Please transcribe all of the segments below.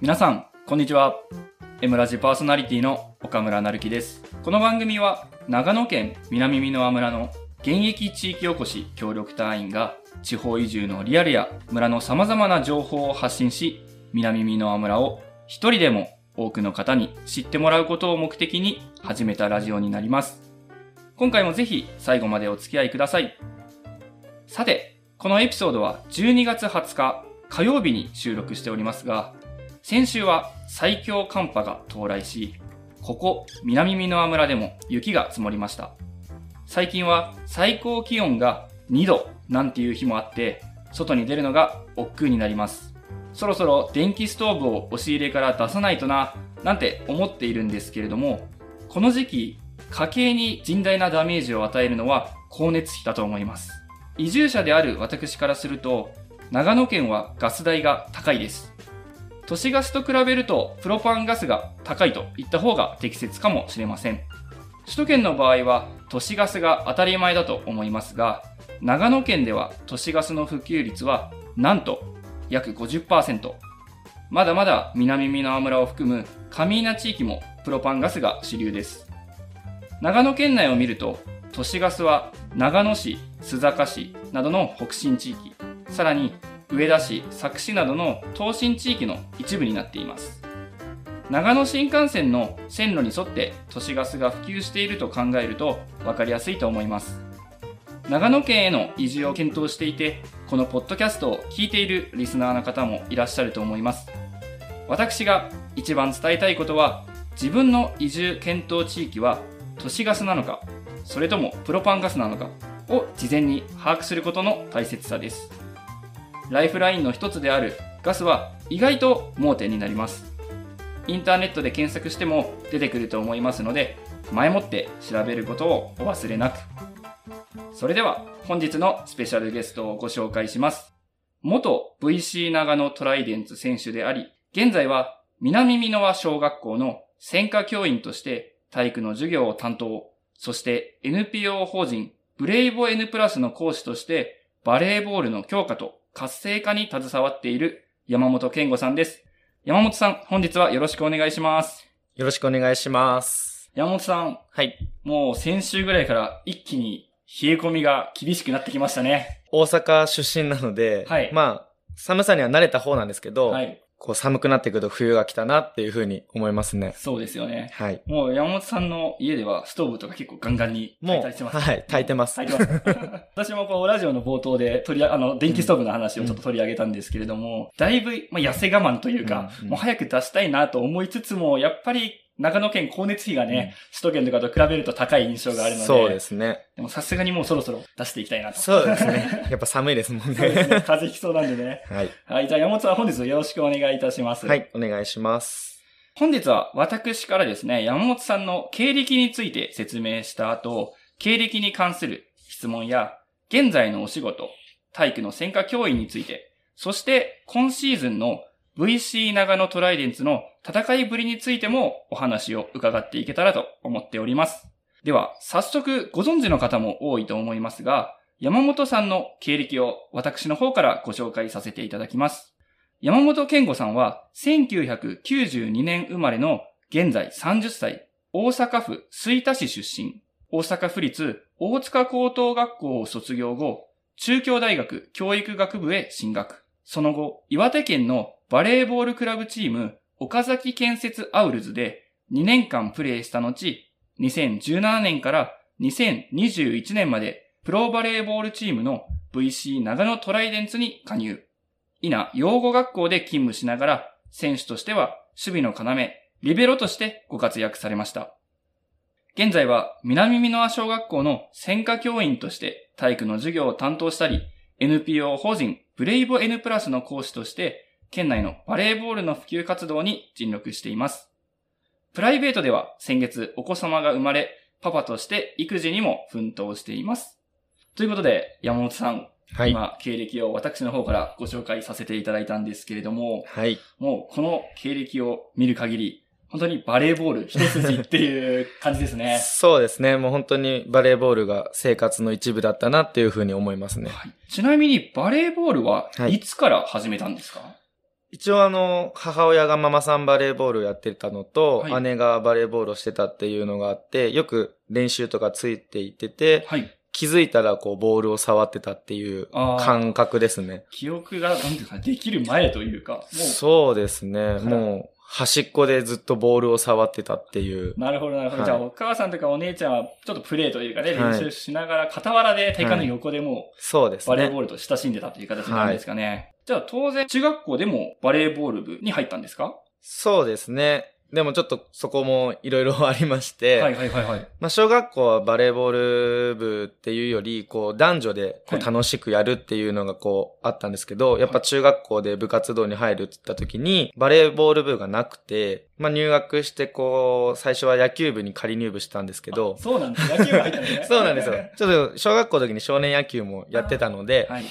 皆さん、こんにちは。エムラジパーソナリティの岡村成樹です。この番組は、長野県南美濃村の現役地域おこし協力隊員が地方移住のリアルや村の様々な情報を発信し、南美濃村を一人でも多くの方に知ってもらうことを目的に始めたラジオになります。今回もぜひ最後までお付き合いください。さて、このエピソードは12月20日火曜日に収録しておりますが、先週は最強寒波が到来し、ここ南美濃村でも雪が積もりました。最近は最高気温が2度なんていう日もあって、外に出るのが億劫になります。そろそろ電気ストーブを押し入れから出さないとな、なんて思っているんですけれども、この時期、家計に甚大なダメージを与えるのは光熱費だと思います。移住者である私からすると、長野県はガス代が高いです。都市ガスと比べるとプロパンガスが高いと言った方が適切かもしれません。首都圏の場合は都市ガスが当たり前だと思いますが、長野県では都市ガスの普及率はなんと約50%。まだまだ南美濃村を含む上稲地域もプロパンガスが主流です。長野県内を見ると都市ガスは長野市、須坂市などの北進地域、さらに上田市、佐久市などの東進地域の一部になっています。長野新幹線の線路に沿って都市ガスが普及していると考えると分かりやすいと思います。長野県への移住を検討していて、このポッドキャストを聞いているリスナーの方もいらっしゃると思います。私が一番伝えたいことは、自分の移住検討地域は都市ガスなのか、それともプロパンガスなのかを事前に把握することの大切さです。ライフラインの一つであるガスは意外と盲点になります。インターネットで検索しても出てくると思いますので、前もって調べることをお忘れなく。それでは本日のスペシャルゲストをご紹介します。元 VC 長野トライデンツ選手であり、現在は南美濃和小学校の専科教員として体育の授業を担当、そして NPO 法人ブレイボ N プラスの講師としてバレーボールの強化と活性化に携わっている山本健吾さんです。山本さん、本日はよろしくお願いします。よろしくお願いします。山本さん、はい。もう先週ぐらいから一気に冷え込みが厳しくなってきましたね。大阪出身なので、はいまあ、寒さには慣れた方なんですけど、はい。こう寒くなってくると冬が来たなっていうふうに思いますね。そうですよね。はい。もう山本さんの家ではストーブとか結構ガンガンに炊いたりしてます。はい、炊いてます。炊いてます。私もこう、ラジオの冒頭で取りあ、あの、電気ストーブの話をちょっと取り上げたんですけれども、だいぶ、まあ、痩せ我慢というか、うんうんもう早く出したいなと思いつつも、やっぱり、長野県光熱費がね、首都圏とかと比べると高い印象があるので、そうですね。でもさすがにもうそろそろ出していきたいなと。そうですね。やっぱ寒いですもんそうですね。ね。風邪ひきそうなんでね。はい。はい。じゃあ山本さん本日よろしくお願いいたします。はい、お願いします。本日は私からですね、山本さんの経歴について説明した後、経歴に関する質問や、現在のお仕事、体育の専科教員について、そして今シーズンの VC 長野トライデンツの戦いぶりについてもお話を伺っていけたらと思っております。では、早速ご存知の方も多いと思いますが、山本さんの経歴を私の方からご紹介させていただきます。山本健吾さんは1992年生まれの現在30歳、大阪府吹田市出身、大阪府立大塚高等学校を卒業後、中京大学教育学部へ進学。その後、岩手県のバレーボールクラブチーム岡崎建設アウルズで2年間プレーした後、2017年から2021年までプロバレーボールチームの VC 長野トライデンツに加入。稲養護学校で勤務しながら、選手としては守備の要、リベロとしてご活躍されました。現在は南美濃和小学校の専科教員として体育の授業を担当したり、NPO 法人ブレイボ N プラスの講師として、県内のバレーボールの普及活動に尽力しています。プライベートでは先月お子様が生まれ、パパとして育児にも奮闘しています。ということで、山本さん、はい。今、経歴を私の方からご紹介させていただいたんですけれども、はい。もうこの経歴を見る限り、本当にバレーボール一筋っていう感じですね。そうですね。もう本当にバレーボールが生活の一部だったなっていうふうに思いますね。はいちなみにバレーボールははいいつから始めたんですか、一応あの、母親がママさんバレーボールをやってたのと、はい姉がバレーボールをしてたっていうのがあって、よく練習とかついていってて、はい。気づいたらこうボールを触ってたっていう感覚ですね。記憶が、なんていうか、できる前というか、もそうですね。らもう、端っこでずっとボールを触ってたっていうう、。なるほど、なるほど。はいじゃあ、お母さんとかお姉ちゃんは、ちょっとプレーというかね、はい練習しながら、傍らで体幹の横でもそうですう、バレーボね。ールと親しんでたという形なんですかね。じゃあ、当然、中学校でもバレーボール部に入ったんですか？そうですね。でもちょっとそこもいろいろありまして、はいはいはいはい。まあ、小学校はバレーボール部っていうより、こう、男女でこうはい楽しくやるっていうのがこう、あったんですけど、やっぱ中学校で部活動に入るって言った時に、バレーボール部がなくて、まあ、入学してこう、最初は野球部に仮入部したんですけどあ、そうなんです。野球部入ったんですね。そうなんですよ。ちょっと小学校の時に少年野球もやってたので、はい。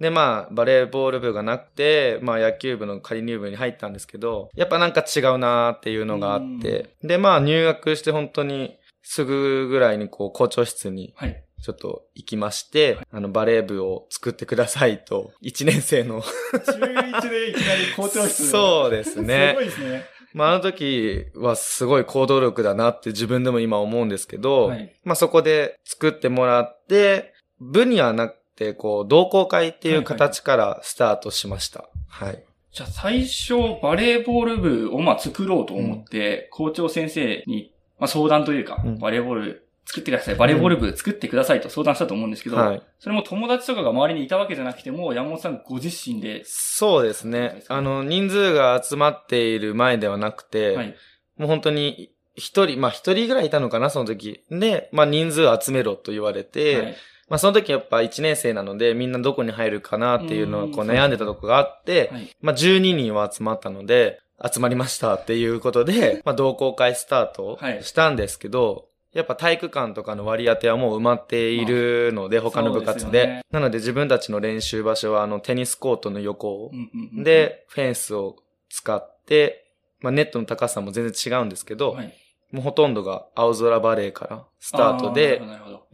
で、まあ、バレーボール部がなくて、まあ、野球部の仮入部に入ったんですけど、やっぱなんか違うなーっていうのがあって、で、まあ、入学して本当にすぐぐらいにこう、校長室にはい。ちょっと行きまして、あの、バレー部を作ってくださいと、1年生の。中1でいきなり校長室。そうですすねごい。ですね。まあ、あの時はすごい行動力だなって自分でも今思うんですけど、はい。まあそこで作ってもらって、部にはなこう、同好会っていう形からスタートしました。はい。じゃあ最初、バレーボール部をまあ作ろうと思って、校長先生に、まあ、相談というか、うんバレーボール作ってください。バレーボール部作ってくださいと相談したと思うんですけど、はい。それも友達とかが周りにいたわけじゃなくても、山本さんご自身で、そうですね。あの、人数が集まっている前ではなくて、はい。もう本当に一人、まあ一人ぐらいいたのかな、その時。で、まあ人数集めろと言われて、はいまあその時やっぱ1年生なので、みんなどこに入るかなっていうのをこううん悩んでたとこがあって、はい。まあ12人は集まったので、集まりましたっていうことで、まあ同好会スタートはい。したんですけど、やっぱ体育館とかの割り当てはもう埋まっているので、他の部活で。ね。なので自分たちの練習場所はあのテニスコートの横で、フェンスを使って、まあネットの高さも全然違うんですけど、はい、もうほとんどが青空バレーからスタートで。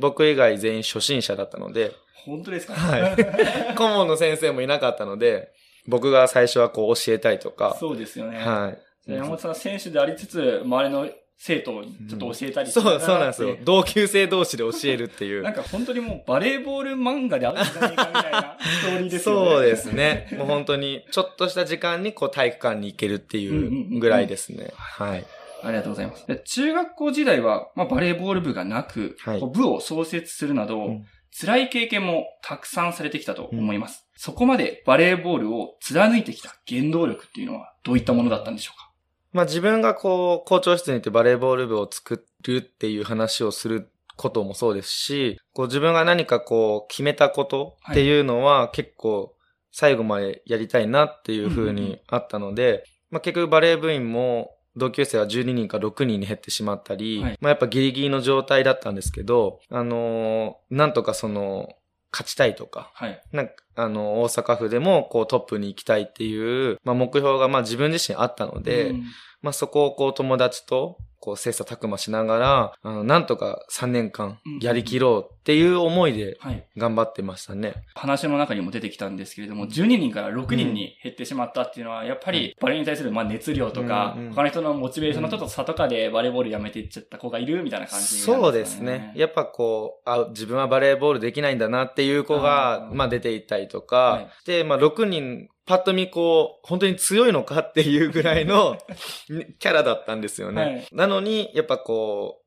僕以外全員初心者だったので、本当ですか？はい 顧問の先生もいなかったので、僕が最初はこう教えたりとか、そうですよね。はい。山本さん選手でありつつ、周りの生徒にちょっと教えたりそう、そうなんですよ。同級生同士で教えるっていなんう。か本当にもうバレーボール漫画であるんじゃないかみたいなストーリーですよね。そうですね。もう本当に、ちょっとした時間にこう体育館に行けるっていうぐらいですね。はい。ありがとうございます。で中学校時代は、まあ、バレーボール部がなく、はい。部を創設するなど、うん。辛い経験もたくさんされてきたと思います。そこまでバレーボールを貫いてきた原動力っていうのはどういったものだったんでしょうか？まあ自分がこう、校長室に行ってバレーボール部を作るっていう話をすることもそうですし、こう自分が何かこう決めたことっていうのは結構最後までやりたいなっていうふうにあったので、まあ結局バレー部員も同級生は12人か6人に減ってしまったり、はいまあやっぱギリギリの状態だったんですけど、あのーなんとかその、勝ちたいとか、はい。なんか、あの、大阪府でも、こう、トップに行きたいっていう、まあ、目標が、まあ、自分自身あったので、うんまあ、そこを、こう、友達と、こう、切磋琢磨しながら、あの、なんとか3年間うん、やりきろうっていう思いで、はい。頑張ってましたね。話の中にも出てきたんですけれども、12人から6人に減ってしまったっていうのは、やっぱりバレーに対するまあ熱量とか、うんうん他の人のモチベーションのちょっと差とかでバレーボールやめていっちゃった子がいるみたいな感じなね。そうですね。やっぱこう、あ、自分はバレーボールできないんだなっていう子があ、ーまあ出ていったりとか、はいで、まあ6人、パッと見こう、本当に強いのかっていうぐらいの キャラだったんですよね。はいなのに、やっぱこう、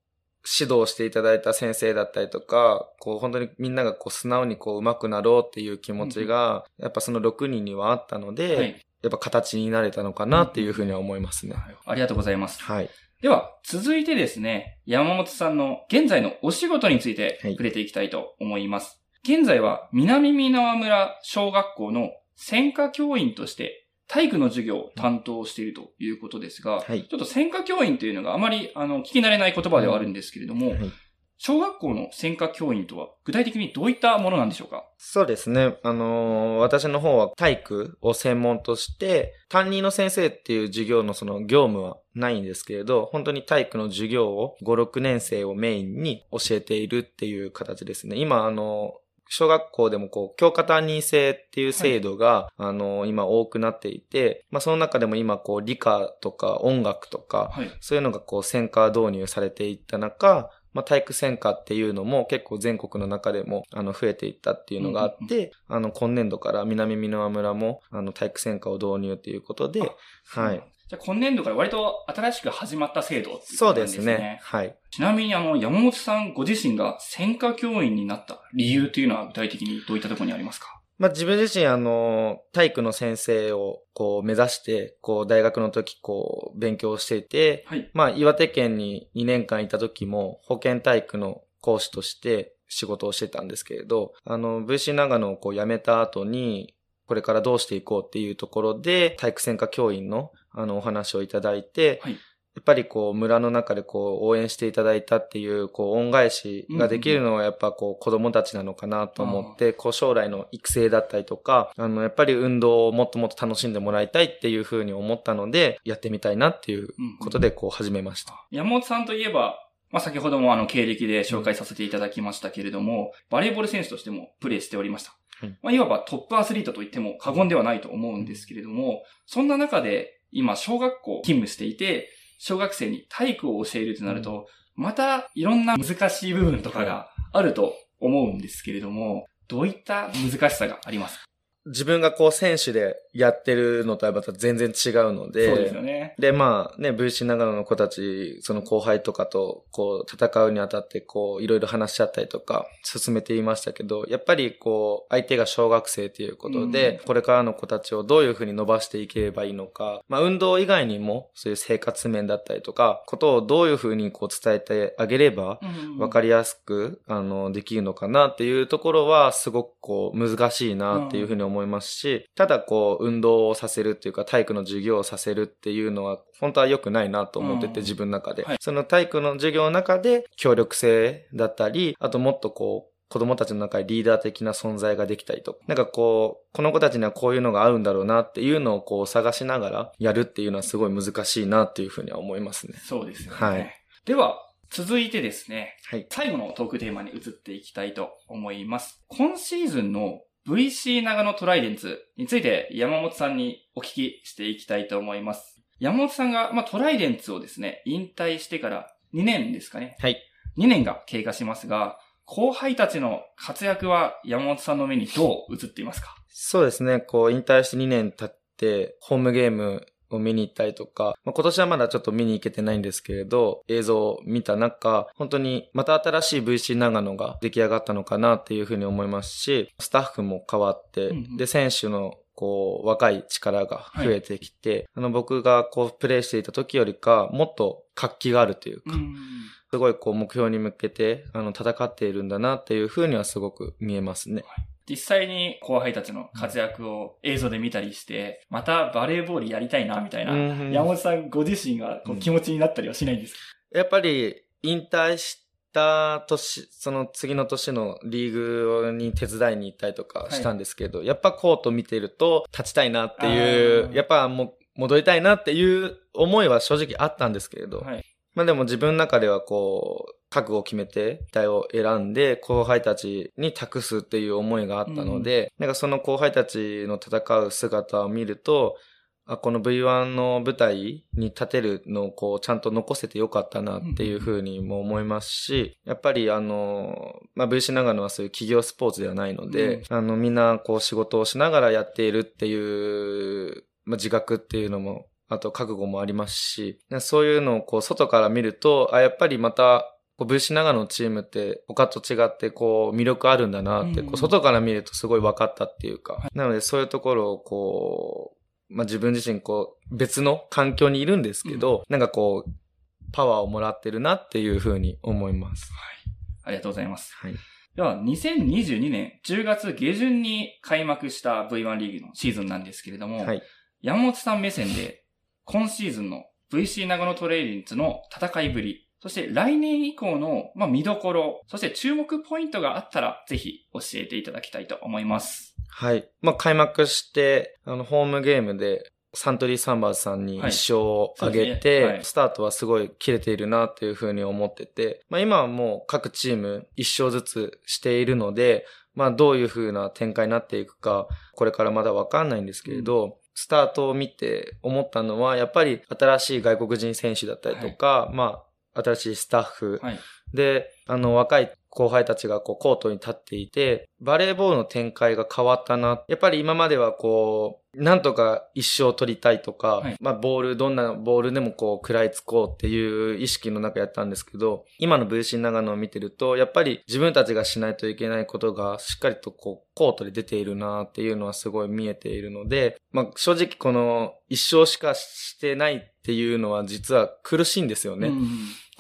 指導していただいた先生だったりとか、こう本当にみんながこう素直にこう上手くなろうっていう気持ちが、やっぱその6人にはあったので、はい。やっぱ形になれたのかなっていうふうには思いますね。ありがとうございます。はい。では、続いてですね、山本さんの現在のお仕事についてはい触れていきたいと思います。現在は南美縄村小学校の専科教員として体育の授業を担当しているということですが、はい。ちょっと専科教員というのがあまりあの聞き慣れない言葉ではあるんですけれども、はい。小学校の専科教員とは具体的にどういったものなんでしょうか？そうですね。あのー私の方は体育を専門として、担任の先生っていう授業のその業務はないんですけれど、本当に体育の授業を5、6年生をメインに教えているっていう形ですね。今、あの、小学校でもこう、教科担任制っていう制度が、はい、あの、今多くなっていて、まあその中でも今こう、理科とか音楽とか、はい、そういうのがこう、専科導入されていった中、まあ、体育専科っていうのも結構全国の中でもあの増えていったっていうのがあって、あの今年度から南美濃村もあの体育専科を導入ということで、はい。じゃあ今年度から割と新しく始まった制度ね。そうですね。はい。ちなみにあの山本さんご自身が専科教員になった理由というのは具体的にどういったところにありますか？まあ、自分自身、あの、体育の先生を、こう、目指して、こう、大学の時、こう、勉強していて、はい、まあ、岩手県に2年間いた時も、保健体育の講師として仕事をしてたんですけれど、あの、VC 長野をこう辞めた後に、これからどうしていこうっていうところで、体育専科教員の、あの、お話をいただいて、はい、やっぱりこう村の中でこう応援していただいたっていうこう恩返しができるのはやっぱこう子供たちなのかなと思って、こう将来の育成だったりとか、あのやっぱり運動をもっともっと楽しんでもらいたいっていうふうに思ったので、やってみたいなっていうことでこう始めました。山本さんといえば、まあ、先ほどもあの経歴で紹介させていただきましたけれども、バレーボール選手としてもプレーしておりました。まあ、いわばトップアスリートと言っても過言ではないと思うんですけれども、そんな中で今小学校勤務していて、小学生に体育を教えるとなると、またいろんな難しい部分とかがあると思うんですけれども、どういった難しさがありますか？自分がこう選手でやってるのとはまた全然違うので。そうですよね。で、まあね、VC 長野の子たち、その後輩とかとこう戦うにあたってこういろいろ話し合ったりとか進めていましたけど、やっぱりこう相手が小学生ということで、うん、これからの子たちをどういうふうに伸ばしていければいいのか、まあ運動以外にもそういう生活面だったりとか、ことをどういうふうにこう伝えてあげればわかりやすく、あの、できるのかなっていうところはすごくこう難しいなっていうふうに思いますし、ただこう運動をさせるっていうか体育の授業をさせるっていうのは本当は良くないなと思ってて、自分の中で、はい、その体育の授業の中で協力性だったり、あともっとこう子供たちの中でリーダー的な存在ができたりとか、なんかこう、この子たちにはこういうのが合うんだろうなっていうのをこう探しながらやるっていうのはすごい難しいなっていうふうには思いますね。そうですよね。はい。では、続いてですね、はい、最後のトークテーマに移っていきたいと思います。今シーズンの VC 長野トライデンツについて山本さんにお聞きしていきたいと思います。山本さんが、まあ、トライデンツをですね、引退してから2年ですかね。はい。2年が経過しますが、後輩たちの活躍は山本さんの目にどう映っていますか？そうですね。こう、引退して2年経って、ホームゲームを見に行ったりとか、まあ、今年はまだちょっと見に行けてないんですけれど、映像を見た中、本当にまた新しい VC 長野が出来上がったのかなっていうふうに思いますし、スタッフも変わって、うんうん、で、選手のこう、若い力が増えてきて、はい、あの、僕がこう、プレイしていた時よりか、もっと活気があるというか、うん。すごいこう、目標に向けて、あの、戦っているんだなっていうふうにはすごく見えますね。はい実際に後輩たちの活躍を映像で見たりして、またバレーボールやりたいな、みたいな、山本さんご自身がこう気持ちになったりはしないんですか、やっぱり、引退した年、その次の年のリーグに手伝いに行ったりとかしたんですけど、はい、やっぱコート見てると立ちたいなっていう、やっぱも戻りたいなっていう思いは正直あったんですけれど、はい、まあでも自分の中ではこう、覚悟を決めて、機体を選んで、後輩たちに託すっていう思いがあったので、うん、なんかその後輩たちの戦う姿を見ると、あこの V1 の舞台に立てるのをこうちゃんと残せてよかったなっていうふうにも思いますし、やっぱりあの、まあ、VC 長野はそういう企業スポーツではないので、うん、あのみんなこう仕事をしながらやっているっていう、まあ、自覚っていうのもあと覚悟もありますし、そういうのをこう外から見ると、あ、やっぱりまた、こう、ブーシ長野のチームって他と違ってこう魅力あるんだなって、こう外から見るとすごい分かったっていうか、なのでそういうところをこう、まあ、自分自身こう別の環境にいるんですけど、なんかこう、パワーをもらってるなっていうふうに思います。はい。ありがとうございます。はい。では、2022年10月下旬に開幕した V1 リーグのシーズンなんですけれども、はい、山本さん目線で今シーズンの VC 長野トレーリンズの戦いぶり、そして来年以降の、まあ、見どころ、そして注目ポイントがあったら、ぜひ教えていただきたいと思います。はい。まあ、開幕して、あの、ホームゲームで、サントリーサンバーズさんに一勝を挙げはいねはいスタートはすごい切れているなっていうふうに思ってて、まあ今はもう各チーム一勝ずつしているので、まあどういうふうな展開になっていくか、これからまだわかんないんですけれど、スタートを見て思ったのは、やっぱり新しい外国人選手だったりとか、まあ新しいスタッフ、はい。で、あの、若い後輩たちがこうコートに立っていて、バレーボールの展開が変わったな。やっぱり今まではこう、なんとか一生取りたいとか、はいまあボール、どんなボールでもこう食らいつこうっていう意識の中やったんですけど、今の VC 長野を見てると、やっぱり自分たちがしないといけないことがしっかりとこうコートで出ているなっていうのはすごい見えているので、まあ正直この一生しかしてないっていうのは実は苦しいんですよね。うん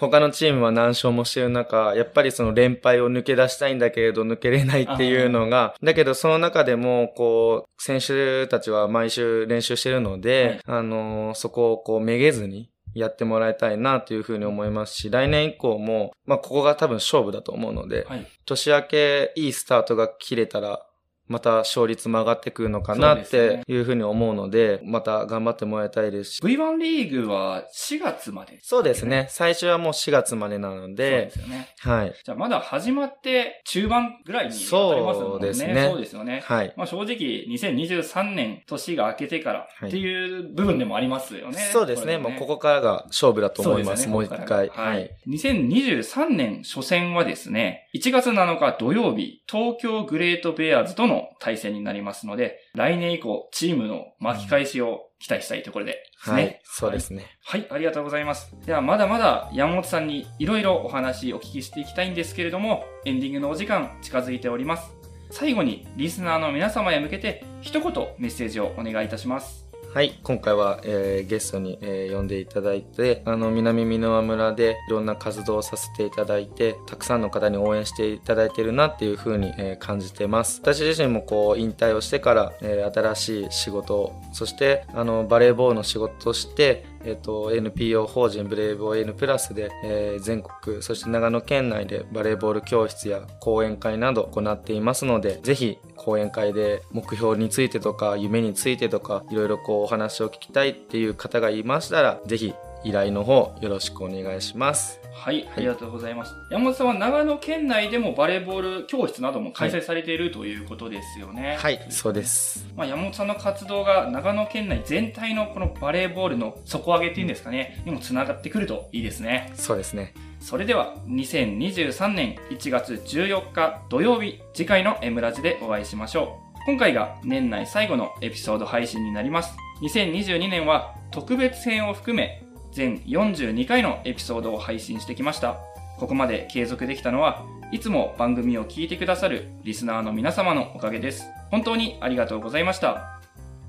他のチームは何勝もしてる中、やっぱりその連敗を抜け出したいんだけれど抜けれないっていうのが、だけどその中でも、こう、選手たちは毎週練習してるので、あのーそこをこうめげずにやってもらいたいなというふうに思いますし、来年以降も、まあここが多分勝負だと思うので、はい。年明けいいスタートが切れたら、また勝率も上がってくるのかなっていうふうに思うので、また頑張ってもらいたいですし、V1 リーグは4月まで。そうですね。最初はもう4月までなのそうでで、すよね。はい。じゃあまだ始まって中盤ぐらいに当たりますもんね。そうですねそうですよね。はい。まあ正直、2023年年が明けてからっていう部分でもありますよね。そうですね。もうここからが勝負だと思います。そうですねもう一回。ははいい。。2023年初戦はですね、1月7日土曜日、東京グレートベアーズとの対戦になりますので、来年以降、チームの巻き返しを期待したいところでですね。はい。そうですね。はい、ありがとうございます。では、まだまだ山本さんにいろいろお話お聞きしていきたいんですけれども、エンディングのお時間近づいております。最後に、リスナーの皆様へ向けて、一言メッセージをお願いいたします。はい。今回は、えーゲストに、えー呼んでいただいて、あの、南美濃村でいろんな活動をさせていただいて、たくさんの方に応援していただいてるなっていうふうに、えー感じてます。私自身もこう、引退をしてから、えー新しい仕事を、そして、あの、バレーボールの仕事として、えっ、と、NPO 法人ブレイボー N プラスで、えー全国、そして長野県内でバレーボール教室や講演会など行っていますので、ぜひ講演会で目標についてとか、夢についてとか、いろいろこうお話を聞きたいっていう方がいましたら、ぜひ依頼の方よろしくお願いします。はい、ありがとうございます。山本さんは長野県内でもバレーボール教室なども開催されているということですよね。はい、そうです。まあ、山本さんの活動が長野県内全体のこのバレーボールの底上げっていうんですかね、にもつながってくるといいですね。そうですね。それでは2023年1月14日土曜日次回の M ラジでお会いしましょう。今回が年内最後のエピソード配信になります。2022年は特別編を含め全42回のエピソードを配信してきました。ここまで継続できたのはいつも番組を聞いてくださるリスナーの皆様のおかげです。本当にありがとうございました。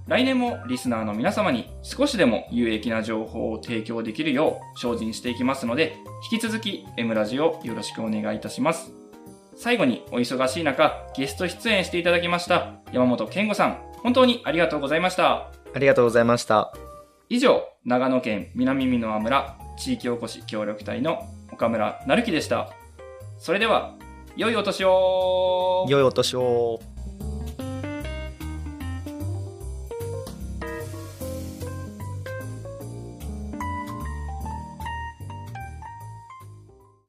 来年もリスナーの皆様に少しでも有益な情報を提供できるよう精進していきますので、引き続き M ラジをよろしくお願いいたします。最後にお忙しい中、ゲスト出演していただきました山本健吾さん、本当にありがとうございました。ありがとうございました。以上、長野県南美濃村地域おこし協力隊の岡村成樹でした。それでは、良いお年を良いお年を。